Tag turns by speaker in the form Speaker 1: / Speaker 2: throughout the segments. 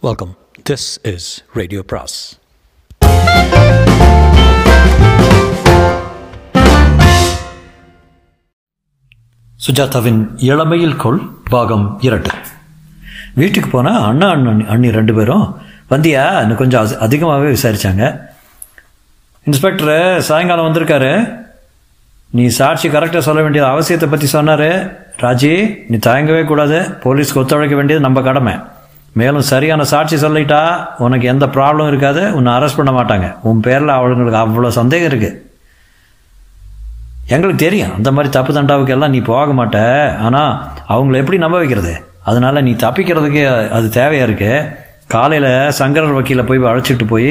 Speaker 1: Welcome this is radio பிராஸ் சுஜாதாவின் இளமையில் கொள் பாகம் இரண்டு. வீட்டுக்கு போனால் அண்ணா அண்ணன் அண்ணி ரெண்டு பேரும். வந்தியா? இன்னும் கொஞ்சம் அதி- அதிகமாகவே விசாரித்தாங்க இன்ஸ்பெக்டரு சாயங்காலம் வந்திருக்காரு. நீ சாட்சி கரெக்டாக சொல்ல வேண்டிய அவசியத்தை பற்றி சொன்னார். ராஜி நீ தயங்கவே கூடாது. போலீஸ்க்கு ஒத்துழைக்க வேண்டியது நம்ம கடமை. மேலும் சரியான சாட்சி சொல்லிட்டா உனக்கு எந்த ப்ராப்ளம் இருக்காது உன்னை அரெஸ்ட் பண்ண மாட்டாங்க. உன் பேரில் அவங்களுக்கு அவ்வளோ சந்தேகம் இருக்குது எங்களுக்கு தெரியும் அந்த மாதிரி தப்பு தண்டாவுக்கு எல்லாம் நீ போக மாட்ட. ஆனால் அவங்கள எப்படி நம்ப வைக்கிறது? அதனால நீ தப்பிக்கிறதுக்கு அது தேவையாக இருக்குது காலையில் சங்கரர் வக்கீல போய் அழைச்சிட்டு போய்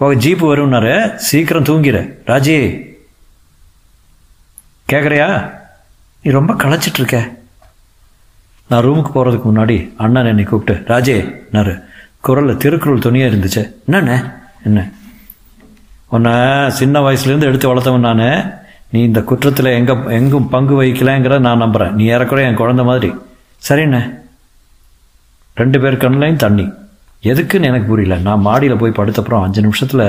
Speaker 1: போக ஜீப்பு வரும்னாரு. சீக்கிரம் தூங்கிடு ராஜி கேட்குறியா நீ ரொம்ப களைச்சிட்டு நான் ரூமுக்கு போகிறதுக்கு முன்னாடி அண்ணன் என்னை கூப்பிட்டு ராஜே நாரு குரலில் திருக்குறள் துணியாக இருந்துச்சு. என்னண்ணே? என்ன? உன்னை சின்ன வயசுலேருந்து எடுத்து வளர்த்தவன் நான். நீ இந்த குற்றத்தில் எங்கே எங்கும் பங்கு வகிக்கலங்கிற நான் நம்புகிறேன் நீ ஏறக்குறைய என் குழந்தை மாதிரி. சரிண்ணே. ரெண்டு பேர் கண்ணிலையும் தண்ணி. எதுக்குன்னு எனக்கு புரியல. நான் மாடியில் போய் படுத்தப்புறம் அஞ்சு நிமிஷத்தில்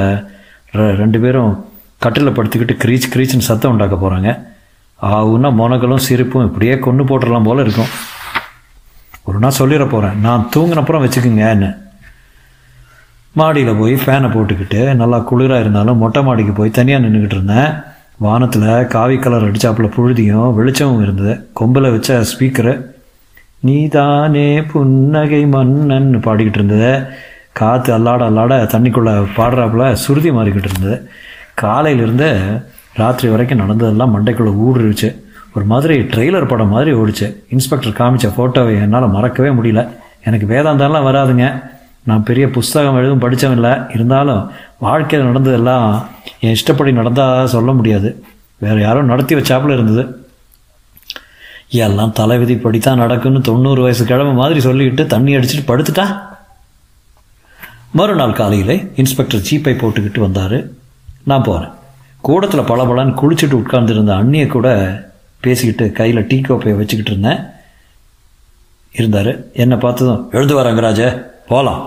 Speaker 1: ரெண்டு பேரும் கட்டிலில் படுத்துக்கிட்டு க்ரீச் க்ரீச்னு சத்தம் உண்டாக்க போகிறாங்க ஆகுன்னா மொனகளும் சிரிப்பும் இப்படியே கொண்டு போட்டுடலாம் போல இருக்கும். ஒரு நாள் சொல்லிட போகிறேன் நான் தூங்கினப்புறம் வச்சுக்குங்கன்னு மாடியில் போய் ஃபேனை போட்டுக்கிட்டு நல்லா குளிராக இருந்தாலும் மொட்டை மாடிக்கு போய் தனியாக நின்றுக்கிட்டு இருந்தேன். வானத்தில் காவி கலர் அடித்தாப்புல புழுதியும் வெளிச்சமும் இருந்தது. கொம்பில் வச்ச ஸ்பீக்கரு நீதானே புன்னகை மன்னன்னு பாடிக்கிட்டு இருந்தது. காற்று அல்லாட அல்லாட தண்ணிக்குள்ளே பாடுறாப்புல சுருதி மாறிக்கிட்டு இருந்தது. காலையிலேருந்து ராத்திரி வரைக்கும் நடந்ததெல்லாம் மண்டைக்குள்ளே ஊடுருச்சு ஒரு மாதிரி ட்ரெய்லர் படம் மாதிரி ஓடிச்சு. இன்ஸ்பெக்டர் காமிச்ச ஃபோட்டோவை என்னால் மறக்கவே முடியல. எனக்கு வேதாந்தம்லாம் வராதுங்க. நான் பெரிய புஸ்தகம் எதுவும் படித்தவன் இல்லை. இருந்தாலும் வாழ்க்கையில் நடந்ததெல்லாம் என் இஷ்டப்படி நடந்தால் சொல்ல முடியாது. வேறு யாரும் நடத்தி வச்சாப்புல இருந்தது. எல்லாம் தலைவிதி படித்தான் நடக்குன்னு தொண்ணூறு வயசு கிழமை மாதிரி சொல்லிக்கிட்டு தண்ணி அடிச்சுட்டு படுத்துட்டா? மறுநாள் காலையில் இன்ஸ்பெக்டர் ஜீப்பை போட்டுக்கிட்டு வந்தார். நான் போகிறேன் கூடத்தில் பளபளன்னு குளிச்சுட்டு உட்கார்ந்துருந்த அண்ணியை கூட பேசிக்கிட்டு கையில் டீ கோப்பையை வச்சுக்கிட்டு இருந்தேன். இருந்தார். என்னை பார்த்ததும் எழுந்து வர ரங்கராஜ போகலாம்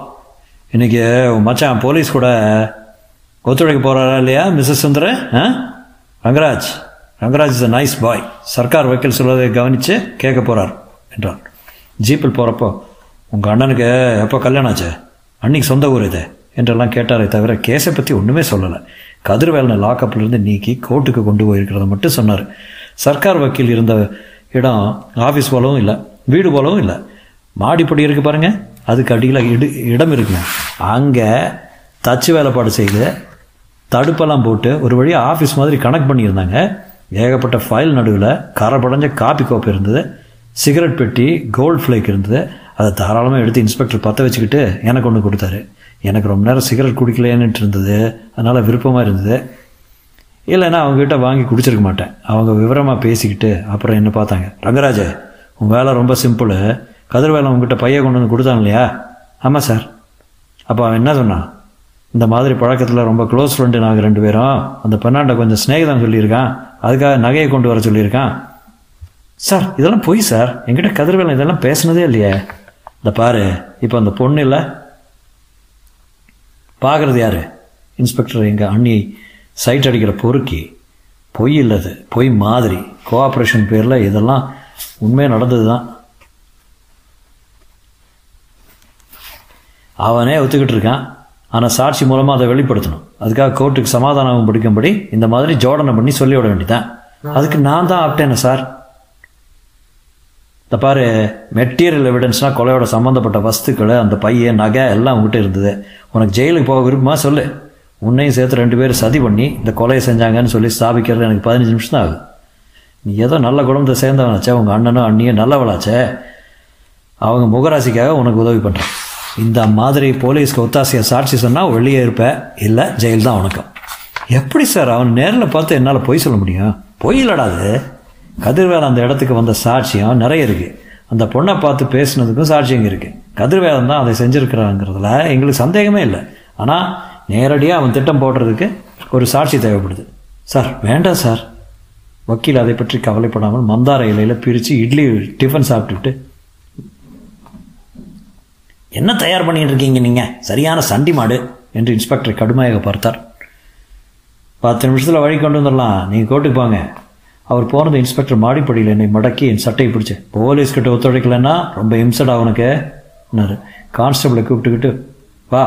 Speaker 1: இன்றைக்கி மச்சான் போலீஸ் கூட ஒத்துழைக்க போகிறாரா இல்லையா Mrs Sundara ah? Rangaraj. Rangaraj is a nice boy Sarkar வக்கீல் சொல்வதை கவனித்து கேட்க போகிறார் என்றார். ஜீப்பில் போகிறப்போ உங்கள் அண்ணனுக்கு எப்போ கல்யாணம் ஆச்சு? அன்னைக்கு சொந்த ஊர் இது என்றெல்லாம் கேட்டாரே தவிர கேஸை பற்றி ஒன்றுமே சொல்லலை. கதிர்வேலனை லாக்கப்லேருந்து நீக்கி கோர்ட்டுக்கு கொண்டு போயிருக்கிறத மட்டும் சொன்னார். சர்க்கார் வக்கீல் இருந்த இடம் ஆஃபீஸ் போலவும் இல்லை வீடு போலவும் இல்லை. மாடிப்படி இருக்குது பாருங்கள் அதுக்கு அடியில் இடு இடம் இருக்குங்க. அங்கே தச்சு வேலைப்பாடு செய்து தடுப்பெல்லாம் போட்டு ஒரு வழியாக ஆஃபீஸ் மாதிரி கனெக்ட் பண்ணியிருந்தாங்க. ஏகப்பட்ட ஃபைல் நடுவில் கரை படைஞ்ச காப்பி கோப்பை இருந்தது. சிகரெட் பெட்டி கோல்ட் ஃப்ளேக் இருந்தது. அதை தாராளமாக எடுத்து இன்ஸ்பெக்டர் பற்ற வச்சுக்கிட்டு எனக்கு ஒன்று கொடுத்தாரு. எனக்கு ரொம்ப நேரம் சிகரெட் குடிக்கலேன்னுட்டு இருந்தது. அதனால் விருப்பமாக இருந்தது. இல்லைன்னா அவங்ககிட்ட வாங்கி குடிச்சிருக்க மாட்டேன். அவங்க விவரமாக பேசிக்கிட்டு அப்புறம் என்ன பார்த்தாங்க? ரங்கராஜ உன் வேலை ரொம்ப சிம்பிள். கதிர் வேலை உங்ககிட்ட பையன் கொண்டு வந்து கொடுத்தாங்க இல்லையா? ஆமாம் சார். அப்போ அவன் என்ன சொன்னான்? இந்த மாதிரி பழக்கத்தில் ரொம்ப க்ளோஸ் ஃப்ரெண்டு நாங்கள் ரெண்டு பேரும். அந்த பெண்ணாண்ட கொஞ்சம் ஸ்நேகிதம் சொல்லியிருக்கான். அதுக்காக நகையை கொண்டு வர சொல்லியிருக்கான். சார் இதெல்லாம் பொய் சார். என்கிட்ட கதிர்வேலன் இதெல்லாம் பேசுனதே இல்லையே. இந்த பாரு இப்போ அந்த பொண்ணு இல்லை. பார்க்குறது யார்? இன்ஸ்பெக்டர் எங்கள் அண்ணி சைட் அடிக்கிற பொறுக்கி பொய் இல்லது பொய் மாதிரி கோஆப்ரேஷன் பேரில் இதெல்லாம் உண்மையாக நடந்தது தான் அவனே ஒத்துக்கிட்டு இருக்கான். ஆனால் சாட்சி மூலமாக அதை வெளிப்படுத்தணும். அதுக்காக கோர்ட்டுக்கு சமாதானம் பிடிக்கும்படி இந்த மாதிரி ஜோடனை பண்ணி சொல்லிவிட வேண்டியதான் அதுக்கு நான் தான் ஆப்டேனே சார். இந்த பாரு மெட்டீரியல் எவிடன்ஸ்னால் கொலையோட சம்மந்தப்பட்ட வஸ்துக்கள் அந்த பையன் நகை எல்லாம் உங்ககிட்ட இருந்தது. உனக்கு ஜெயிலுக்கு போக விருப்பமா சொல்லு. உன்னையும் சேர்த்து ரெண்டு பேரும் சதி பண்ணி இந்த கொலையை செஞ்சாங்கன்னு சொல்லி ஸ்தாபிக்கிறது எனக்கு பதினஞ்சு நிமிஷம் தான் ஆகுது. நீ ஏதோ நல்ல குடும்பத்தை சேர்ந்தவனாச்சே உங்கள் அண்ணனும் அண்ணியும் நல்லவளாச்சே. அவங்க முகராசிக்காக உனக்கு உதவி பண்ணுறேன் இந்த மாதிரி போலீஸ்க்கு ஒத்தாசையை சாட்சி சொன்னால் வெளியே இருப்பேன் இல்லை ஜெயில் தான் உனக்கும் எப்படி சார் அவன் நேரில் பார்த்து என்னால் பொய் சொல்ல முடியும்? பொய் இல்லடாது கதிர்வேல் அந்த இடத்துக்கு வந்த சாட்சியம் நிறைய இருக்குது அந்த பொண்ணை பார்த்து பேசுனதுக்கும் சாட்சியம் இருக்குது கதிர்வேலன் தான் அதை செஞ்சுருக்கிறாங்கிறதுல எங்களுக்கு சந்தேகமே இல்லை. ஆனால் நேரடியாக அவன் திட்டம் போடுறதுக்கு ஒரு சாட்சி தேவைப்படுது. சார் வேண்டாம் சார். வக்கீல் அதை பற்றி கவலைப்படாமல் மந்தார இலையில் பிரித்து இட்லி டிஃபன் சாப்பிட்டுட்டு. என்ன தயார் பண்ணிட்டு இருக்கீங்க நீங்கள் சரியான சண்டி மாடு என்று இன்ஸ்பெக்டர் கடுமையாக பார்த்தார். பத்து நிமிஷத்தில் வழி கொண்டு வந்துடலாம். நீங்கள் கோட்டுக்கு போங்க. அவர் போனது இன்ஸ்பெக்டர் மாடிப்படியில் என்னை மடக்கி என் சட்டையை பிடிச்சி போலீஸ் கிட்ட ஒத்துழைக்கலைன்னா ரொம்ப இம்சடா அவனுக்கு என்னாரு கான்ஸ்டபிளை கூப்பிட்டுக்கிட்டு வா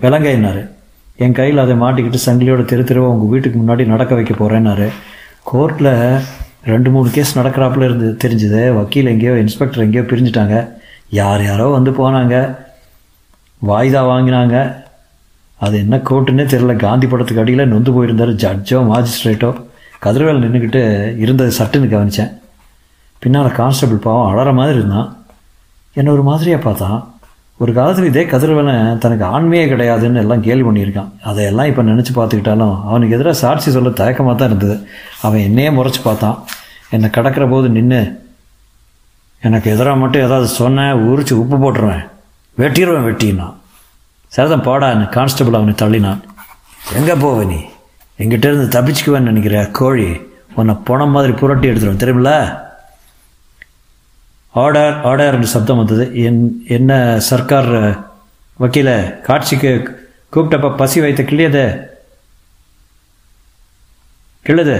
Speaker 1: விலங்க என் கையில் அதை மாட்டிக்கிட்டு சங்கிலியோட தெரு தெருவாக உங்கள் வீட்டுக்கு முன்னாடி நடக்க வைக்க போகிறேன்னாரு கோர்ட்டில் ரெண்டு மூணு கேஸ் நடக்கிறாப்புல இருந்து தெரிஞ்சுது. வக்கீல் எங்கேயோ இன்ஸ்பெக்டர் எங்கேயோ பிரிஞ்சுட்டாங்க. யார் யாரோ வந்து போனாங்க. வாய்தா வாங்கினாங்க. அது என்ன கோர்ட்டுன்னே தெரில காந்தி படத்துக்கு அடியில் நொந்து போயிருந்தார். ஜட்ஜோ மாஜிஸ்ட்ரேட்டோ. கதிரவேல் நின்றுக்கிட்டு இருந்தது சட்டுன்னு கவனித்தேன் பின்னால் கான்ஸ்டபிள் பாவம் அழற மாதிரி இருந்தான். என்னை ஒரு மாதிரியாக பார்த்தான். ஒரு காலத்தில் இதே கதிரவனை தனக்கு ஆண்மையே கிடையாதுன்னு எல்லாம் கேள்வி பண்ணியிருக்கான். அதையெல்லாம் இப்போ நினச்சி பார்த்துக்கிட்டாலும் அவனுக்கு எதிராக சாட்சி சொல்ல தயக்கமாக தான் இருந்தது. அவன் என்னையே முறைச்சி பார்த்தான். என்னை கடக்கிற போது நின்று எனக்கு எதிராக மட்டும் ஏதாவது சொன்னேன் உரிச்சு உப்பு போட்டுருவேன். வெட்டிடுவேன் வெட்டினான். சரிதான் பாடான்னு கான்ஸ்டபிள் அவனை தள்ளினான். எங்கே போவ நீ? எங்கிட்டேருந்து தப்பிச்சுக்குவேன்னு நினைக்கிற கோழி? உன்னை பணம் மாதிரி புரட்டி எடுத்துருவேன் தெரியுமில்ல? ஆர்டர் ஆர்டர்னு சப்தம் வந்தது. என் என்ன சர்க்கார் வக்கீல காட்சிக்கு கூப்பிட்டப்ப பசி வைத்த கிள்ளியது கிள்ளுது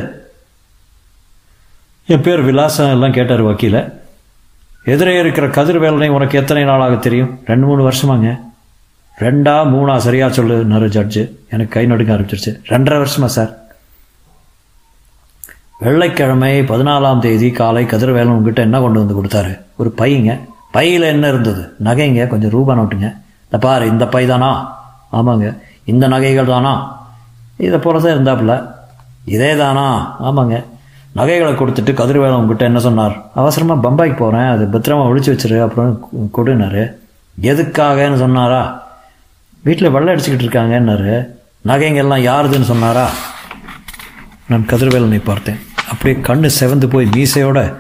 Speaker 1: என் பேர் விலாசம் எல்லாம் கேட்டார் வக்கீல. எதிரே இருக்கிற கதிர்வேலனை உனக்கு எத்தனை நாளாக தெரியும்? ரெண்டு மூணு வருஷமாங்க. ரெண்டா மூணா சரியா சொல்லுனாரு ஜட்ஜு. எனக்கு கை நடுங்க ஆரம்பிச்சிருச்சு. ரெண்டரை வருஷமா சார். வெள்ளைக்கிழமை பதினாலாம் தேதி காலை கதிர்வேலன் உங்ககிட்ட என்ன கொண்டு வந்து கொடுத்தாரு? ஒரு பையங்க பையில் என்ன இருந்தது? நகைங்க. கொஞ்சம் ரூபா நோட்டுங்க. இந்த பாரு இந்த பை தானா? ஆமாங்க. இந்த நகைகள் தானா? இதை போல தான் இருந்தாப்புல. இதே தானா? ஆமாங்க. நகைகளை கொடுத்துட்டு கதிர்வேலன் உங்ககிட்ட என்ன சொன்னார்? அவசரமாக பம்பாய்க்கு போகிறேன் அது பத்திரமா ஒழிச்சு வச்சிரு அப்புறம் கொடுனாரு எதுக்காகன்னு சொன்னாரா? வீட்டில் வெள்ளை அடிச்சுக்கிட்டு இருக்காங்கன்னாரு. நகைங்கெல்லாம் யாருதுன்னு சொன்னாரா? நான் கதிர்வேலனை பார்த்தேன். அப்படியே கண்ணு செவந்து போய் மீசையோட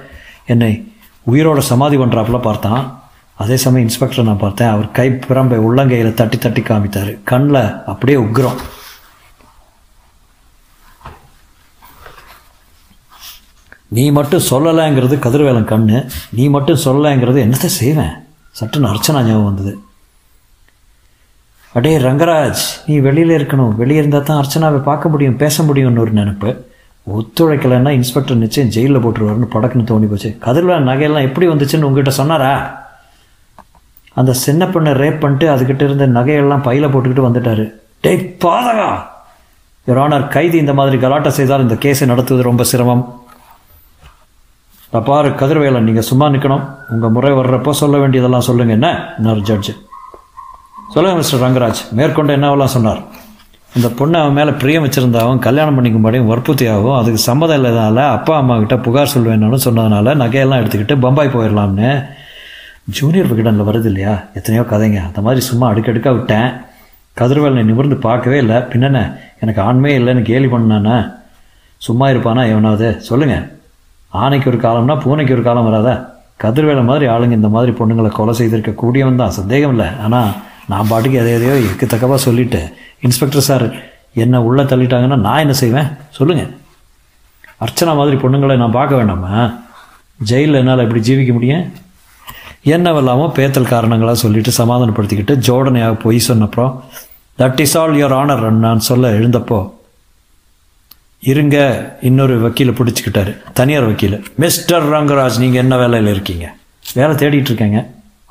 Speaker 1: என்னை உயிரோட சமாதி பண்ணுறாப்புல பார்த்தான். அதே சமயம் இன்ஸ்பெக்டரை நான் பார்த்தேன். அவர் கை பிரம்பை உள்ளங்கையில் தட்டி தட்டி காமித்தார். கண்ணில் அப்படியே உக்ரம். நீ மட்டும் சொல்லலைங்கிறது கதிர்வேலன் கண்ணு. நீ மட்டும் சொல்லலைங்கிறது என்னத்தை செய்வேன்? சட்டுன்னு அர்ச்சனா ஞாபகம் வந்தது. அடே ரங்கராஜ் நீ வெளியில் இருக்கணும். வெளியே இருந்தால் தான் அர்ச்சனாவை பார்க்க முடியும் பேச முடியும்னு ஒரு நினைப்பு. ஒத்துழைக்கலைன்னா இன்ஸ்பெக்டர் நிச்சயம் ஜெயிலில் போட்டுருவாருன்னு படக்குன்னு தோணி போச்சு கதிரில் நகையெல்லாம் எப்படி வந்துச்சுன்னு உங்ககிட்ட சொன்னாரா? அந்த சின்ன பெண்ணை ரேப் பண்ணிட்டு அதுக்கிட்ட இருந்த நகையெல்லாம் பையில் போட்டுக்கிட்டு வந்துட்டாரு. டேய் பாதகா! யுவர் கைதி இந்த மாதிரி கலாட்டை செய்தால் இந்த கேஸை நடத்துவது ரொம்ப சிரமம். பாரு கதிர்வேலன் நீங்கள் சும்மா நிற்கணும் உங்கள் முறை வர்றப்போ சொல்ல வேண்டியதெல்லாம் சொல்லுங்க. என்ன? இன்னொரு ஜட்ஜு சொல்லுங்கள் மிஸ்டர் ரங்கராஜ் மேற்கொண்டு என்னவெல்லாம் சொன்னார்? இந்த பொண்ணு அவன் மேலே பிரியம் வச்சுருந்தாவும் கல்யாணம் பண்ணிக்கும்படியும் வற்புறுத்தியாகவும் அதுக்கு சம்மதம் இல்லாதனால அப்பா அம்மா கிட்ட புகார் சொல்வேன்னு சொன்னதுனால நகையெல்லாம் எடுத்துக்கிட்டு பம்பாய் போயிடலாம்னு ஜூனியர் விகடனில் வருது இல்லையா? எத்தனையோ கதைங்க. அந்த மாதிரி சும்மா அடுக்கடுக்காக விட்டேன். கதிர்வேலனை நிமிர்ந்து பார்க்கவே இல்லை. பின்னண்ணே எனக்கு ஆண்மையே இல்லைன்னு கேலி பண்ணானே? சும்மா இருப்பானா எவனாவது? சொல்லுங்கள் ஆணைக்கு ஒரு காலம்னா பூனைக்கு ஒரு காலம் வராதா? கதிர்வேலை மாதிரி ஆளுங்க இந்த மாதிரி பொண்ணுங்களை கொலை செய்திருக்க கூடியவன் தான். சந்தேகம் இல்லை. ஆனால் நான் பாட்டுக்கு எதை எதையோ இருக்கத்தக்கவாக சொல்லிட்டு இன்ஸ்பெக்டர் சார் என்ன உள்ளே தள்ளிட்டாங்கன்னா நான் என்ன செய்வேன்? சொல்லுங்கள் அர்ச்சனா மாதிரி பொண்ணுங்களை நான் பார்க்க வேண்டாமா? ஜெயிலில் என்னால் எப்படி ஜீவிக்க முடியும்? என்னவெல்லாமோ பேத்தல் காரணங்களாக சொல்லிட்டு சமாதானப்படுத்திக்கிட்டு ஜோடனையாக பொய் சொன்னப்புறம் that is all your honour நான் சொல்ல எழுந்தப்போ இருங்க இன்னொரு வக்கீலை பிடிச்சிக்கிட்டாரு. தனியார் வக்கீல். மிஸ்டர் ரங்கராஜ் நீங்கள் என்ன வேலையில் இருக்கீங்க? வேலை தேடிட்டு இருக்கேங்க.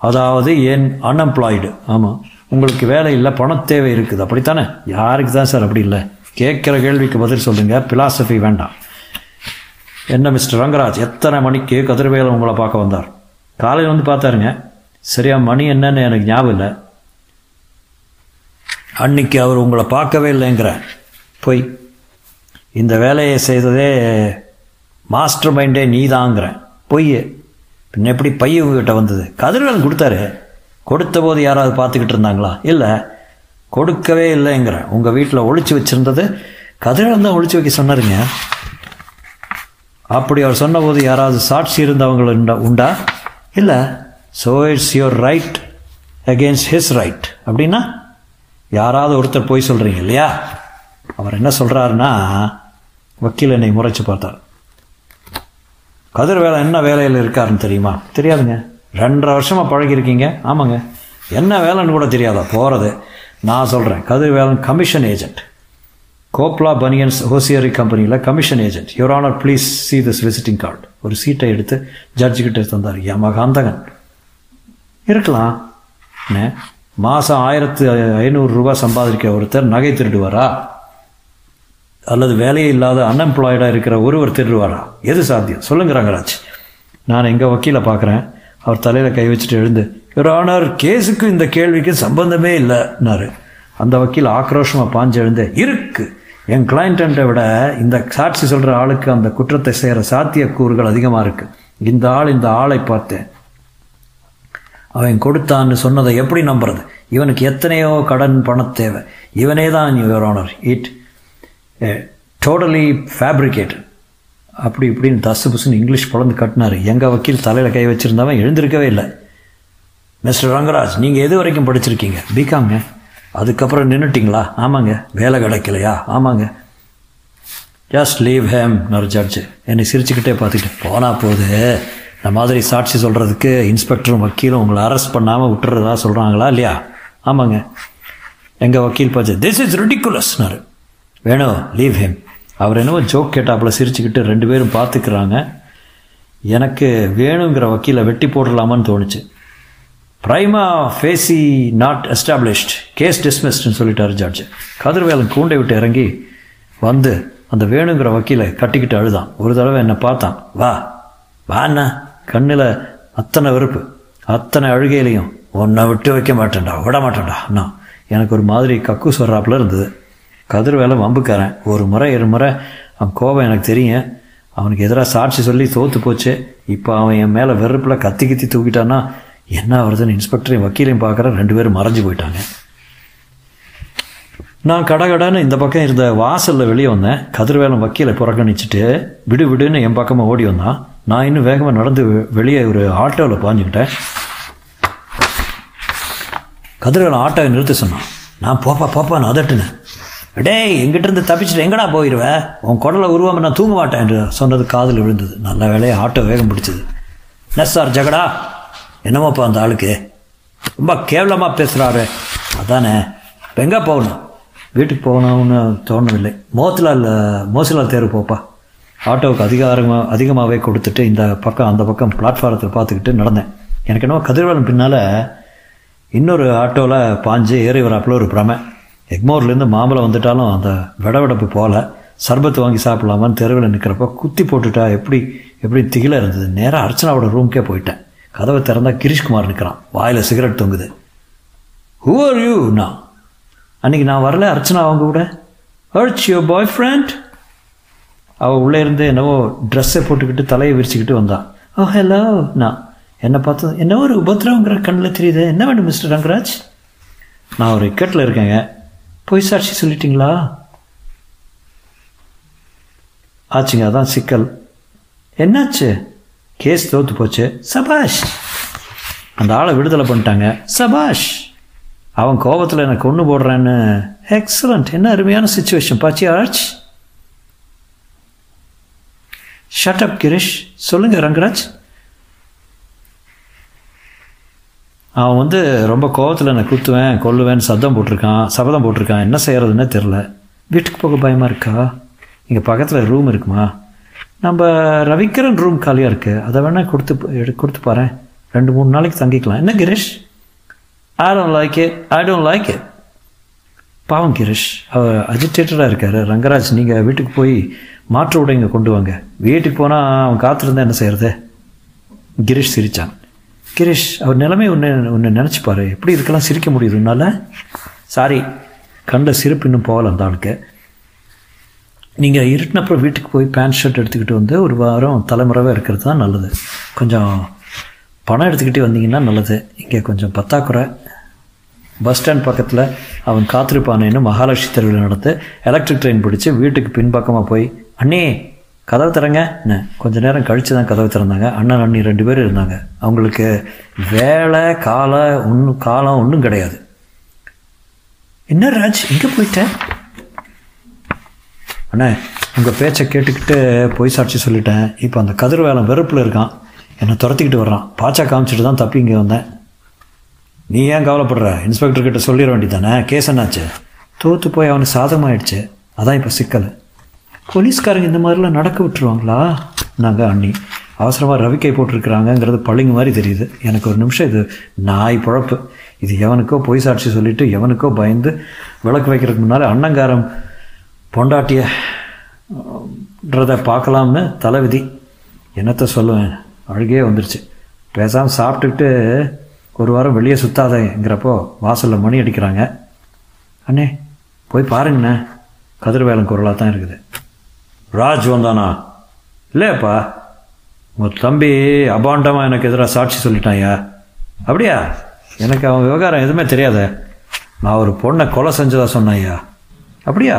Speaker 1: அதாவது என் அன்எம்ப்ளாய்டு ஆமாம் உங்களுக்கு வேலை இல்லை பண தேவை இருக்குது. அப்படித்தானே? யாருக்கு தான் சார் அப்படி இல்லை? கேட்குற கேள்விக்கு பதில் சொல்லுங்கள் பிலாசபி வேண்டாம். என்ன மிஸ்டர் ரங்கராஜ் எத்தனை மணிக்கு கதிர்வேலை உங்களை பார்க்க வந்தார்? காலையில் வந்து பார்த்தாருங்க. சரியா மணி என்னன்னு எனக்கு ஞாபகம் இல்லை. அன்னைக்கு அவர் உங்களை பார்க்கவே இல்லைங்கிற போய் இந்த வேலையை செய்ததே மாஸ்டர் மைண்டே நீ தாங்கிறேன் பொய் பின்ன எப்படி பைய உங்ககிட்ட வந்தது? கதிர்வேலன் கொடுத்தாரு. கொடுத்த போது யாராவது பார்த்துக்கிட்டு இருந்தாங்களா? இல்லை. கொடுக்கவே இல்லைங்கிறேன் உங்கள் வீட்டில் ஒழிச்சு வச்சுருந்தது கதிரவன் தான் ஒழிச்சு வைக்க சொன்னாருங்க. அப்படி அவர் சொன்னபோது யாராவது சாட்சி இருந்தவங்கள உண்டா? உண்டா? இல்லை. So it's your right against his right அப்படின்னா யாராவது ஒருத்தர் போய் சொல்கிறீங்க இல்லையா? அவர் என்ன சொல்கிறாருன்னா வக்கீல் என்னை முறைச்சு பார்த்தார். கதிர் வேலை என்ன வேலையில் இருக்காருன்னு தெரியுமா? தெரியாதுங்க. ரெண்டரை வருஷமாக பழகிருக்கீங்க ஆமாங்க. என்ன வேலைன்னு கூட தெரியாதா? போகிறது நான் சொல்கிறேன் கதிர்வேலன் கமிஷன் ஏஜென்ட் கோப்லா பனியன்ஸ் ஹோசியரி கம்பெனியில் commission agent your honour please see this visiting card ஒரு சீட்டை எடுத்து ஜட்ஜுக்கிட்ட தந்தார். யமகாந்தகன் இருக்கலாம். என்ன? மாதம் ஆயிரத்து ஐநூறுரூவா சம்பாதிக்க ஒருத்தர் நகை திருடுவாரா? அல்லது வேலையே இல்லாத அன்எம்ப்ளாய்டாக இருக்கிற ஒருவர் திருடுவாரா? எது சாத்தியம்? சொல்லுங்க ரங்கராஜ். நான் எங்கள் வக்கீலை பார்க்குறேன். அவர் தலையில் கை வச்சுட்டு எழுந்து யுவர் ஆனர் கேஸுக்கு இந்த கேள்விக்கு சம்பந்தமே இல்லைன்னாரு. அந்த வக்கீல் ஆக்ரோஷமாக பாஞ்சு எழுந்து இருக்கு. என் கிளைண்ட்டை விட இந்த சாட்சி சொல்கிற ஆளுக்கு அந்த குற்றத்தை செய்கிற சாத்தியக்கூறுகள் அதிகமாக இருக்குது இந்த ஆள் இந்த ஆளை பார்த்தேன். அவன் கொடுத்தான்னு சொன்னதை எப்படி நம்புறது? இவனுக்கு எத்தனையோ கடன் பண தேவை. இவனே தான் your honour it totally fabricated அப்படி இப்படின்னு தசு புசுன்னு இங்கிலீஷ் பிறந்து கட்டினார். எங்கள் வக்கீல் தலையில் கை வச்சுருந்தவன் எழுந்திருக்கவே இல்லை. மிஸ்டர் ரங்கராஜ் நீங்கள் எது வரைக்கும் படிச்சிருக்கீங்க? பிகாங்க அதுக்கப்புறம் நின்றுட்டிங்களா ஆமாங்க. வேலை கிடைக்கலையா? ஆமாங்க. ஜஸ்ட் லீவ் ஹேம் நர் ஜட்ஜு என்னை சிரிச்சுக்கிட்டே பார்த்துக்கிட்டு போனா போகுது இந்த மாதிரி சாட்சி சொல்கிறதுக்கு இன்ஸ்பெக்டரும் வக்கீலும் உங்களை அரெஸ்ட் பண்ணாமல் விட்டுறதா சொல்கிறாங்களா இல்லையா? ஆமாங்க. எங்கள் வக்கீல் பார்த்து திஸ் இஸ் ரிடிக்குலஸ்னாரு வேணும் லீவ் ஹேம் அவர் என்னவோ ஜோக் கேட்டாப்புல சிரிச்சுக்கிட்டு ரெண்டு பேரும் பார்த்துக்கிறாங்க. எனக்கு வேணுங்கிற வக்கீலை வெட்டி போடலாமான்னு தோணுச்சு. Prima facie not established case டிஸ்மிஸ்ட்னு சொல்லிட்டாரு ஜட்ஜ் கதிர்வேலன் கூண்டை விட்டு இறங்கி வந்து அந்த வேணுங்கிற வக்கீலை கட்டிக்கிட்டு அழுதான். ஒரு தடவை என்னை பார்த்தான். வா வா கண்ணில் அத்தனை வெறுப்பு. அத்தனை அழுகையிலையும் உன்னை விட்டு வைக்க மாட்டேன்டா விட மாட்டேன்டா அண்ணா. எனக்கு ஒரு மாதிரி கக்கூஸ் வர்றாப்புல இருந்தது. கதிர்வேலை வம்புக்காரன். ஒரு முறை இரு முறை அவன் கோபம் எனக்கு தெரியும். அவனுக்கு எதிராக சாட்சி சொல்லி தோற்று போச்சு. இப்போ அவன் என் மேலே வெறுப்பில் கத்தி கத்தி தூக்கிட்டான்னா என்ன வருதுன்னு இன்ஸ்பெக்டரையும் வக்கீலையும் பார்க்குறேன் ரெண்டு பேரும் மறைஞ்சு போயிட்டாங்க. நான் கடகடன்னு இந்த பக்கம் இருந்த வாசலில் வெளியே வந்தேன். கதிர்வேலம் வக்கீலை புறக்கணிச்சிட்டு விடு விடுன்னு என் பக்கமாக ஓடி வந்தான். நான் இன்னும் வேகமாக நடந்து வெளியே ஒரு ஆட்டோவில் பாஞ்சுக்கிட்டேன். கதிர்வேலம் ஆட்டோவை நிறுத்த சொன்னான். நான் போப்பா போப்பா நான் அதட்டுனேன். டேய் எங்கிட்ட இருந்து தப்பிச்சுட்டு எங்கடா போயிடுவேன் உன் குடலை உருவாம நான் தூங்க மாட்டேன் என்று சொன்னது காதில் விழுந்தது. நல்ல வேலையை ஆட்டோ வேகம் பிடிச்சது. என்ன சார் ஜகடா. என்னமோப்பா அந்த ஆளுக்கு? ரொம்ப கேவலமாக பேசுகிறாரு அதானே. இப்போ எங்கே போகணும்? வீட்டுக்கு போகணும்னு தோணவில்லை. மோத்திலால் மோசிலால் தேர்வு போப்பா. ஆட்டோவுக்கு அதிகாரமாக அதிகமாகவே கொடுத்துட்டு இந்த பக்கம் அந்த பக்கம் பிளாட்ஃபாரத்தில் பார்த்துக்கிட்டு நடந்தேன். எனக்கு என்னவோ கதிர்வேலன் பின்னால் இன்னொரு ஆட்டோவில் பாஞ்சு ஏறி வராப்பில் ஒரு பிரமை. எக்மோர்லேருந்து மாம்பழம் வந்துட்டாலும் அந்த விடவிடப்பு போல் சர்பத்து வாங்கி சாப்பிடலாமான்னு தெருவில் நிற்கிறப்ப குத்தி போட்டுட்டா எப்படி எப்படி திகில இருந்தது? நேராக அர்ச்சனாவோட ரூம்க்கே போயிட்டேன். கதவை திறந்தா கிரீஷ்குமார் நிற்கிறான் வாயில் சிகரெட் தொங்குது. ஹூ ஆர் யூ நான் அன்றைக்கி நான் வரல அர்ச்சனா அவங்க கூட. ஹர்ட்ஸ் யுவர் பாய் ஃப்ரெண்ட் அவள் உள்ளே இருந்து என்னவோ ட்ரெஸ்ஸை போட்டுக்கிட்டு தலையை விரிச்சுக்கிட்டு வந்தான் ஓ oh, ஹலோ நான். என்னை பார்த்து என்ன ஒரு உபத்ரவங்கிற கண்ணில் தெரியுது? என்ன வேண்டும் மிஸ்டர் ரங்கராஜ்? நான் ஒரு இக்கட்டில் இருக்கேங்க. பொய் சாட்சி சொல்லிட்டீங்களா? ஆச்சுங்க அதான் சிக்கல். என்னாச்சு? கேஸ் தோத்து போச்சு. சபாஷ்! அந்த ஆளை விடுதலை பண்ணிட்டாங்க. சபாஷ்! அவன் கோபத்தில் எனக்கு கொண்டு போடுறேன்னு. எக்ஸலண்ட் என்ன அருமையான சுச்சுவேஷன் பாச்சி ஆர்ச்? ஷட் அப் கிரீஷ் சொல்லுங்க ரங்கராஜ். அவன் வந்து ரொம்ப கோவத்தில் என்னை குத்துவேன் கொல்லுவேன் சத்தம் போட்டிருக்கான் சபதம் போட்டிருக்கான். என்ன செய்கிறதுன்னே தெரில வீட்டுக்கு போக பயமாக இருக்கா? இங்கே பக்கத்தில் ரூம் இருக்குமா? நம்ம ரவிக்கரன் ரூம் காலியாக இருக்குது அதை வேணால் கொடுத்து எடு கொடுத்து பாரு ரெண்டு மூணு நாளைக்கு தங்கிக்கலாம். என்ன Girish? I don't like it I don't like it பாவம் கிரீஷ். அவர் அஜிடேட்டடாக இருக்கார். ரங்கராஜ் நீங்கள் வீட்டுக்கு போய் மாற்று உடைங்க கொண்டு வாங்க. வீட்டுக்கு போனால் அவன் காத்திருந்தா என்ன செய்கிறது கிரீஷ் சிரித்தான் கிரீஷ் அவர் நிலைமை ஒன்று ஒன்று நினச்சிப்பாரு எப்படி இதுக்கெல்லாம் சிரிக்க முடியுது உன்னால்? சாரி கண்ணில் சிரிப்பு இன்னும் போகலை அந்த ஆளுக்கு. நீங்கள் இருட்டினப்புறம் வீட்டுக்கு போய் பேண்ட் ஷர்ட் எடுத்துக்கிட்டு வந்து ஒரு வாரம் தலைமுறைவாக இருக்கிறது தான் நல்லது. கொஞ்சம் பணம் எடுத்துக்கிட்டே வந்தீங்கன்னா நல்லது. இங்கே கொஞ்சம் பத்தாக்குறை பஸ் ஸ்டாண்ட் பக்கத்தில் அவன் காத்திருப்பானேன்னு மகாலட்சுமி தெருவில் நடத்து எலக்ட்ரிக் ட்ரெயின் பிடிச்சி வீட்டுக்கு பின்பக்கமாக போய் அண்ணே கதவு திறங்க. என்ன? கொஞ்ச நேரம் கழித்து தான் கதவு திறந்தாங்க. அண்ணன் அண்ணி ரெண்டு பேரும் இருந்தாங்க. அவங்களுக்கு வேலை காலை ஒன்றும் காலம் ஒன்றும் கிடையாது. என்ன ராஜ் எங்கே போயிட்டேன் அண்ணே உங்கள் பேச்சை கேட்டுக்கிட்டு பொய் சாட்சி சொல்லிட்டேன். இப்போ அந்த கதிர் வேலை வெறுப்பில் இருக்கான். என்னை துரத்திக்கிட்டு வர்றான். பாச்சா காமிச்சிட்டு தான் தப்பி இங்கே வந்தேன். நீ ஏன் கவலைப்படுற? இன்ஸ்பெக்டர் கிட்ட சொல்லிட வேண்டியதானே கேஸ் என்னாச்சு? தோற்று போய் அவனுக்கு சாதகமாயிடுச்சு. அதான் இப்போ சிக்கல். போலீஸ்காரங்க இந்த மாதிரிலாம் நடக்க விட்டுருவாங்களா? நாங்கள் அண்ணி. அவசரமாக ரவிக்கை போட்டிருக்கிறாங்கங்கிறது பழிங்க மாதிரி தெரியுது. எனக்கு ஒரு நிமிஷம் இது நாய் பழப்பு. இது எவனுக்கோ பொய் சாட்சி சொல்லிவிட்டு எவனுக்கோ பயந்து விளக்கு வைக்கிறதுக்கு முன்னால் அண்ணங்காரம் பொண்டாட்டியன்றதை பார்க்கலாம்னு தலைவிதி என்னத்தை சொல்லுவேன்? அழுகே வந்துருச்சு. பேசாமல் சாப்பிட்டுக்கிட்டு ஒரு வாரம் வெளியே சுத்தாதேங்கிறப்போ வாசலில் மணி அடிக்கிறாங்க. அண்ணே போய் பாருங்கண்ணே. கதிர்வேலன் குரலாக தான் இருக்குது. ராஜ் வந்தானா? இல்லையாப்பா. உங்கள் தம்பி அபாண்டமாக எனக்கு எதிராக சாட்சி சொல்லிட்டான்யா அப்படியா? எனக்கு அவன் விவகாரம் எதுவுமே தெரியாத. நான் ஒரு பொண்ணை கொலை செஞ்சதா சொன்னாயா அப்படியா?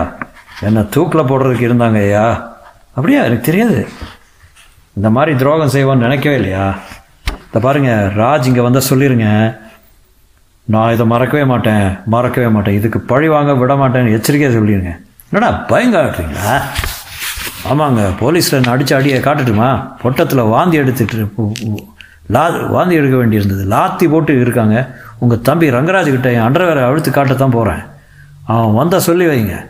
Speaker 1: என்னை தூக்கில் போடுறதுக்கு இருந்தாங்க ஐயா அப்படியா? எனக்கு தெரியாது. இந்த மாதிரி துரோகம் செய்வான்னு நினைக்கவே இல்லையா? இந்த பாருங்க ராஜ் இங்கே வந்தால் சொல்லிடுங்க நான் இதை மறக்கவே மாட்டேன் மறக்கவே மாட்டேன். இதுக்கு பழி வாங்க விட மாட்டேன்னு எச்சரிக்கையாக சொல்லிடுங்க என்னடா பயங்காட்டுறீங்களா ஆமாங்க போலீஸில் நான் அடித்த அடியை காட்டட்டுமா? பொட்டத்தில் வாந்தி எடுத்துட்டு லா வாந்தி எடுக்க வேண்டியிருந்தது. லாத்தி போட்டு இருக்காங்க. உங்கள் தம்பி ரங்கராஜ்கிட்ட என் அண்டர்வேரை அழுத்து காட்டத்தான் போகிறேன் அவன் வந்தால் சொல்லி வைங்க.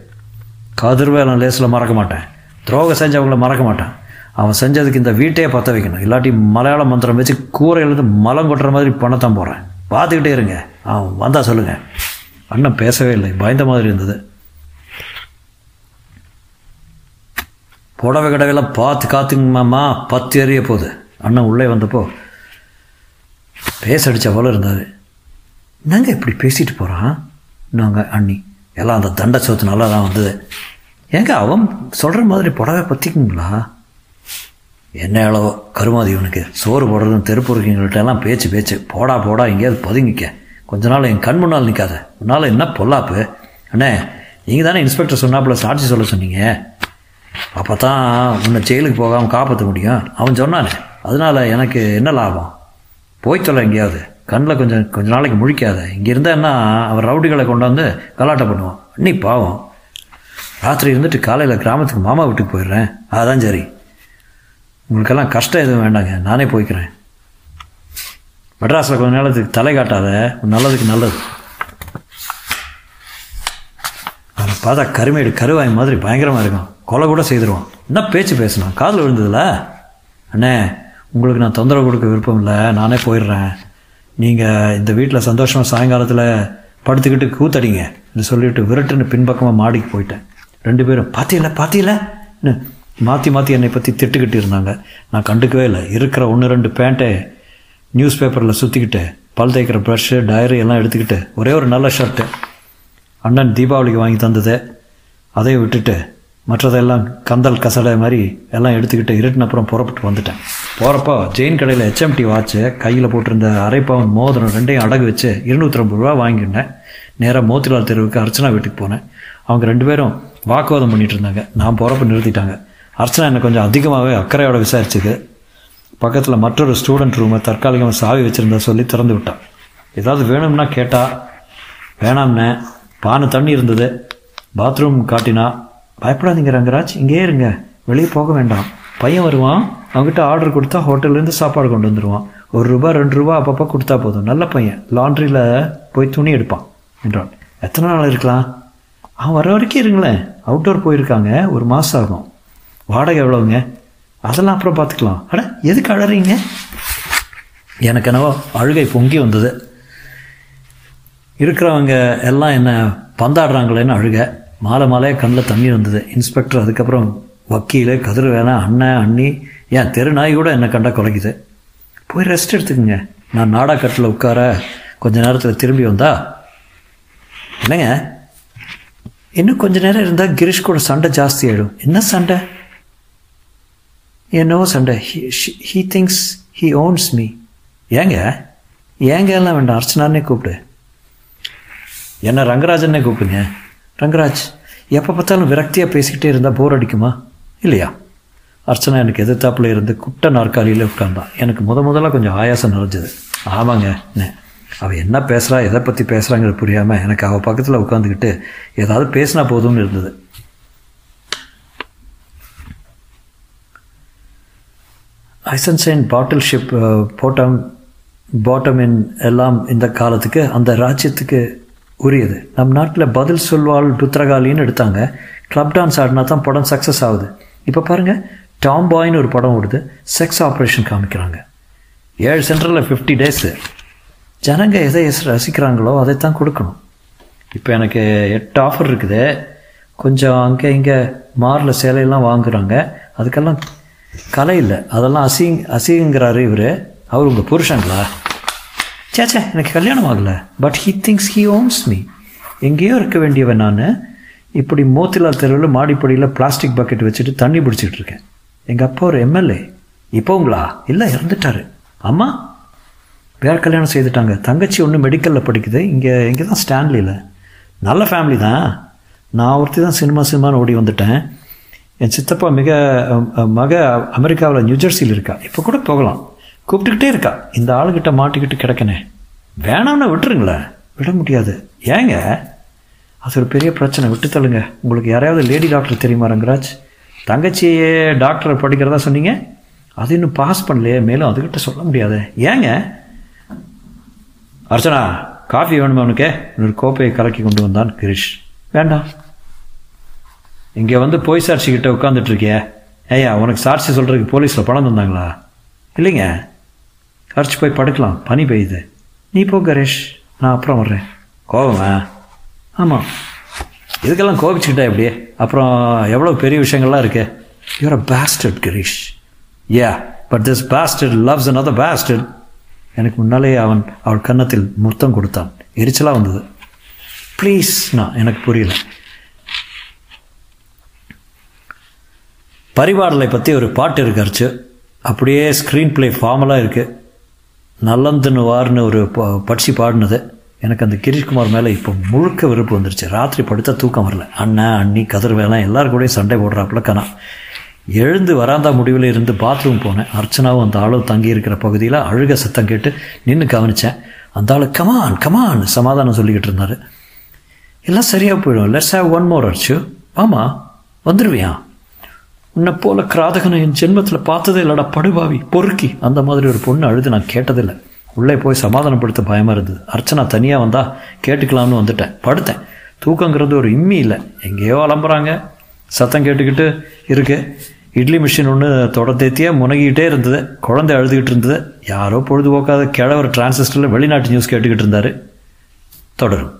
Speaker 1: கதிர்வேலன் லேசில் மறக்க மாட்டேன். துரோகம் செஞ்சவங்கள மறக்க மாட்டேன். அவன் செஞ்சதுக்கு இந்த வீட்டையே பற்ற வைக்கணும். இல்லாட்டி மலையாள மந்திரம் வச்சு கூரையிலேருந்து மலம் கொட்டுற மாதிரி பண்ணத்தான் போகிறேன் பார்த்துக்கிட்டே இருங்க. அவன் வந்தால் சொல்லுங்கள் அண்ணன் பேசவே இல்லை. பயந்த மாதிரி இருந்தது. புடவை கடவையெல்லாம் பார்த்து காத்துங்க பத்து எறிய போகுது. அண்ணன் உள்ளே வந்தப்போ பேச போல இருந்தார். நாங்கள் இப்படி பேசிட்டு போகிறான் நாங்கள் அண்ணி? எல்லாம் அந்த தண்டை சோத்து நல்லா தான் வந்தது. ஏங்க அவன் சொல்கிற மாதிரி புடவை பற்றிக்குங்களா என்ன அளவோ கருமாதி இவனுக்கு. சோறு போடுறதும் தெருப்புருக்கிங்கள்ட்ட எல்லாம் பேச்சு பேச்சு. போடா போடா எங்கேயாவது பதுங்கிக்க. கொஞ்ச நாள் என் கண் முன்னால் நிற்காத உன்னால் என்ன பொல்லாப்பு? அண்ணே நீங்கள் தானே இன்ஸ்பெக்டர் சொன்னாப்புல சாட்சி சொல்ல சொன்னீங்க? அப்போ தான் உன்னை ஜெயிலுக்கு போகாமல் காப்பாற்ற முடியும். அவன் சொன்னானே அதனால் எனக்கு என்ன லாபம்? போய் சொல்ல எங்கேயாவது. கண்ணில் கொஞ்சம் கொஞ்ச நாளைக்கு முழிக்காத. இங்கே இருந்தால் என்ன அவன் ரவுடிகளை கொண்டாந்து கலாட்டம் பண்ணுவான். நீ பாவம். ராத்திரி இருந்துட்டு காலையில் கிராமத்துக்கு மாமா வீட்டுக்கு போயிடுறேன். அதான் சரி. உங்களுக்கெல்லாம் கஷ்டம் எதுவும் வேண்டாங்க. நானே போய்க்கிறேன். மெட்ராஸில் கொஞ்ச நேரத்துக்கு தலை காட்டாத. நல்லதுக்கு நல்லது. அவனை பார்த்தா கருமேடு கருவாய் மாதிரி பயங்கரமாக இருக்கும் கொலை கூட செய்திருவான். என்ன பேச்சு பேசணும் காதில் விழுந்ததில்ல அண்ணே உங்களுக்கு நான் தொந்தரவு கொடுக்க விருப்பம் இல்லை. நானே போயிடுறேன். நீங்கள் இந்த வீட்டில் சந்தோஷமாக சாயங்காலத்தில் படுத்துக்கிட்டு கூத்தடிங்க. சொல்லிட்டு விரட்டுன்னு பின்பக்கமாக மாடிக்கு போயிட்டேன். ரெண்டு பேரும் பார்த்தியில பாத்தியில? மாற்றி மாற்றி என்னை பற்றி திட்டுக்கிட்டு இருந்தாங்க. நான் கண்டுக்கவே இல்லை. இருக்கிற ஒன்று ரெண்டு பேண்ட்டை நியூஸ் பேப்பரில் சுற்றிக்கிட்டு பல் தேய்க்கிற ப்ரஷ்ஷு டயரி எல்லாம் எடுத்துக்கிட்டு ஒரே ஒரு நல்ல ஷர்ட்டு அண்ணன் தீபாவளிக்கு வாங்கி தந்தது. அதையும் விட்டுட்டு மற்றதெல்லாம் கந்தல் கசடை மாதிரி எல்லாம் எடுத்துக்கிட்டு இருட்டின அப்புறம் புறப்பட்டு வந்துட்டேன். போகிறப்போ ஜெயின் கடையில் ஹெச்எம்டி வாட்சு கையில் போட்டிருந்த அரை பவுன் மோதிரம் ரெண்டையும் அடகு வச்சு இருநூற்றி ஐம்பது ரூபா வாங்கிட்டேன் நேராக மோத்திலால் தெருவுக்கு அர்ச்சனா வீட்டுக்கு போனேன். அவங்க ரெண்டு பேரும் வாக்குவாதம் பண்ணிட்டு இருந்தாங்க. நான் போகிறப்ப நிறுத்திட்டாங்க. அர்ச்சனா என்னை கொஞ்சம் அதிகமாகவே அக்கறையோட விசாரிச்சுது. பக்கத்தில் மற்றொரு ஸ்டூடெண்ட் ரூமை தற்காலிகமாக சாவி வச்சுருந்தா சொல்லி திறந்து விட்டான். ஏதாவது வேணும்னா கேட்டா வேணாம்னே பானை தண்ணி இருந்தது. பாத்ரூம் காட்டினா பயப்படாதீங்க ரங்கராஜ் இங்கே இருங்க. வெளியே போக வேண்டாம். பையன் வருவான் அவங்ககிட்ட ஆர்டர் கொடுத்தா ஹோட்டல்லேருந்து சாப்பாடு கொண்டு வந்துடுவான் ஒரு ரூபா ரெண்டு ரூபா அப்பப்போ கொடுத்தா போதும். நல்ல பையன். லாண்ட்ரியில் போய் துணி எடுப்பான். என்றான். எத்தனை நாள் இருக்கலாம்? அவன் வர வரைக்கும் இருங்களேன். அவுட்டோர் போயிருக்காங்க. ஒரு மாதம் ஆகும். வாடகை எவ்வளோங்க அதெல்லாம் அப்புறம் பார்த்துக்கலாம். அட எதுக்கு அழறீங்க? எனக்கு என்னவோ அழுகை பொங்கி வந்தது. இருக்கிறவங்க எல்லாம் என்ன பந்தாடுறாங்களேன்னு அழுக. மாலை மாலையாக கண்ணில் தண்ணி வந்தது. இன்ஸ்பெக்டர் அதுக்கப்புறம் வக்கீல் கதிர் வேணாம் அண்ணன் அண்ணி ஏன் தெரு நாய் கூட என்னை கண்டா குலைக்குது. போய் ரெஸ்ட் எடுத்துக்கோங்க. நான் நாடாக்கட்டில் உட்கார கொஞ்ச நேரத்தில் திரும்பி வந்தா என்னங்க? இன்னும் கொஞ்ச நேரம் இருந்தால் கிரீஷ் கூட சண்டை ஜாஸ்தி ஆகிடும் என்ன சண்டை? என்னவோ சண்டை. He thinks he owns me ஏங்க? ஏங்க எல்லாம் வேண்டாம். அர்ச்சனானே கூப்பிடு. என்ன ரங்கராஜன்னே கூப்பிடுங்க. ரங்கராஜ் எப்போ பார்த்தாலும் விரக்தியாக பேசிக்கிட்டே இருந்தால் போர் அடிக்குமா? இல்லையா? அர்ச்சனா எனக்கு எதிர்த்தாப்பில் இருந்து குட்ட நாற்காலியில் உட்கார்ந்தான் எனக்கு முத முதல்ல கொஞ்சம் ஆயாசம் நிறைஞ்சது. ஆமாங்க என்ன அவள் என்ன பேசுகிறா எதை பற்றி பேசுகிறாங்கிறது புரியாமல் எனக்கு அவள் பக்கத்தில் உட்காந்துக்கிட்டு ஏதாவது பேசினா போதும்னு இருந்தது. ஐசன்சைன் பாட்டில் ஷிப் போட்டோம் பாட்டமின் எல்லாம் இந்த காலத்துக்கு அந்த ராஜ்யத்துக்கு உரியது. நம் நாட்டில் பதில் சொல்வாள் புத்திரகாலின்னு எடுத்தாங்க. கிளப் டான்ஸ் ஆடினா தான் படம் சக்ஸஸ் ஆகுது. இப்போ பாருங்கள் டாம் பாய்னு ஒரு படம் ஓடுது. செக்ஸ் ஆப்ரேஷன் காமிக்கிறாங்க. ஏழு சென்டரில் ஃபிஃப்டி டேஸு ஜனங்க எதை ரசிக்கிறாங்களோ அதைத்தான் கொடுக்கணும். இப்போ எனக்கு எட்டு ஆஃபர் இருக்குது. கொஞ்சம் அங்கே இங்கே மாரில் சேலையெல்லாம் வாங்குறாங்க. அதுக்கெல்லாம் கலை இல்லை. அதெல்லாம் அசிங் அசிங்கிறாரு இவர். அவர் உங்கள் புருஷங்களா? சேச்சே எனக்கு கல்யாணம் ஆகலை. But he thinks he owns me எங்கேயோ இருக்க வேண்டியவன் நான். இப்படி மோத்திலால் தெருவில் மாடிப்படியில் பிளாஸ்டிக் பக்கெட் வச்சுட்டு தண்ணி பிடிச்சிட்டு இருக்கேன். எங்கள் அப்பா ஒரு எம்எல்ஏ இப்போங்களா இல்லை இறந்துட்டாரு. அம்மா? வேறு கல்யாணம் செய்துட்டாங்க. தங்கச்சி ஒன்று மெடிக்கலில் படிக்குது. இங்கே இங்கே தான் ஸ்டான்லியில் நல்ல ஃபேமிலி தான். நான் ஒருத்தி தான் சினிமா சினிமான்னு ஓடி வந்துட்டேன். என் சித்தப்பா மிக மக அமெரிக்காவில் நியூஜெர்சியில் இருக்கா. இப்போ கூட போகலாம். கூப்பிட்டுக்கிட்டே இருக்கா. இந்த ஆளுகிட்ட மாட்டிக்கிட்டு கிடக்கனே. வேணாம்னா விட்டுருங்களேன். விட முடியாது. ஏங்க? அது ஒரு பெரிய பிரச்சனை. விட்டு தள்ளுங்க. உங்களுக்கு யாரையாவது லேடி டாக்டர் தெரியுமா ரங்கராஜ்? தங்கச்சியே டாக்டர் படிக்கிறதா சொன்னீங்க? அது இன்னும் பாஸ் பண்ணலையே. மேலும் அதுக்கிட்ட சொல்ல முடியாது. ஏங்க? அர்ச்சனா காஃபி வேணுமா அவனுக்கு இன்னொரு கோப்பையை கலக்கி கொண்டு வந்தான் கிரிஷ். வேண்டாம். இங்கே வந்து போய் சாட்சிக்கிட்ட உட்காந்துட்டு இருக்கிய. ஏய்யா உனக்கு சாட்சி சொல்கிறதுக்கு போலீஸில் பணம் தந்தாங்களா? இல்லைங்க. கரைச்சி போய் படுக்கலாம். பனி பெய்யுது. நீ போ கரேஷ். நான் அப்புறம் வர்றேன். கோவமா? ஆமாம் இதுக்கெல்லாம் கோபிச்சுக்கிட்டா எப்படியே அப்புறம் எவ்வளோ பெரிய விஷயங்கள்லாம் இருக்கு? You're a bastard Girish. Yeah but this bastard loves another bastard. எனக்கு முன்னாலே அவன் அவள் கன்னத்தில் முத்தம் கொடுத்தான். எரிச்சலாக வந்தது. ப்ளீஸ் நான் எனக்கு புரியல. பரிவாடலை பற்றி ஒரு பாட்டு இருக்காருச்சு அப்படியே ஸ்க்ரீன் ப்ளே ஃபார்மலாக இருக்குது நல்லந்துன்னு வார்னு ஒரு ப- பட்சி பாடினது. எனக்கு அந்த கிரீஷ்குமார் மேலே இப்போ முழுக்க விருப்பு வந்துருச்சு. ராத்திரி படுத்தா தூக்கம் வரல. அண்ணன் அண்ணி கதிர்வேலாம் எல்லாரும் கூடயும் சண்டை போடுறாப்புல கணா எழுந்து வராந்தா முடிவில் இருந்து பாத்ரூம் போனேன். அர்ச்சனாவும் அந்த ஆளும் தங்கி இருக்கிற பகுதியில் அழுக சத்தம் கேட்டு நின்று கவனித்தேன் அந்த ஆளு கமான் கமான் சமாதானம் சொல்லிக்கிட்டு இருந்தார். எல்லாம் சரியாக போயிடும். Let's have one more Archu. ஆமாம் வந்துடுவியா உன்னை போல கிராதகனை என் ஜென்மத்தில் பார்த்ததே இல்லடா படுபாவி. பொறுக்கி. அந்த மாதிரி ஒரு பொண்ணு அழுது நான் கேட்டதில்லை. உள்ளே போய் சமாதானப்படுத்த பயமாக இருந்தது. அர்ச்சனா தனியாக வந்தா கேட்டுக்கலாம்னு வந்துட்டேன். படுத்தேன். தூக்கங்கிறது ஒரு இம்மி இல்லை. எங்கேயோ அலம்புறாங்க. சத்தம் கேட்டுக்கிட்டு இருக்கு. இட்லி மிஷின் ஒன்று தொடர்த்தேத்தியாக முனகிக்கிட்டே இருந்தது. குழந்தை அழுதுகிட்டு இருந்தது. யாரோ பொழுதுபோக்காத கிழவர் டிரான்சிஸ்டரில் வெளிநாட்டு நியூஸ் கேட்டுக்கிட்டு இருந்தார். தொடரும்.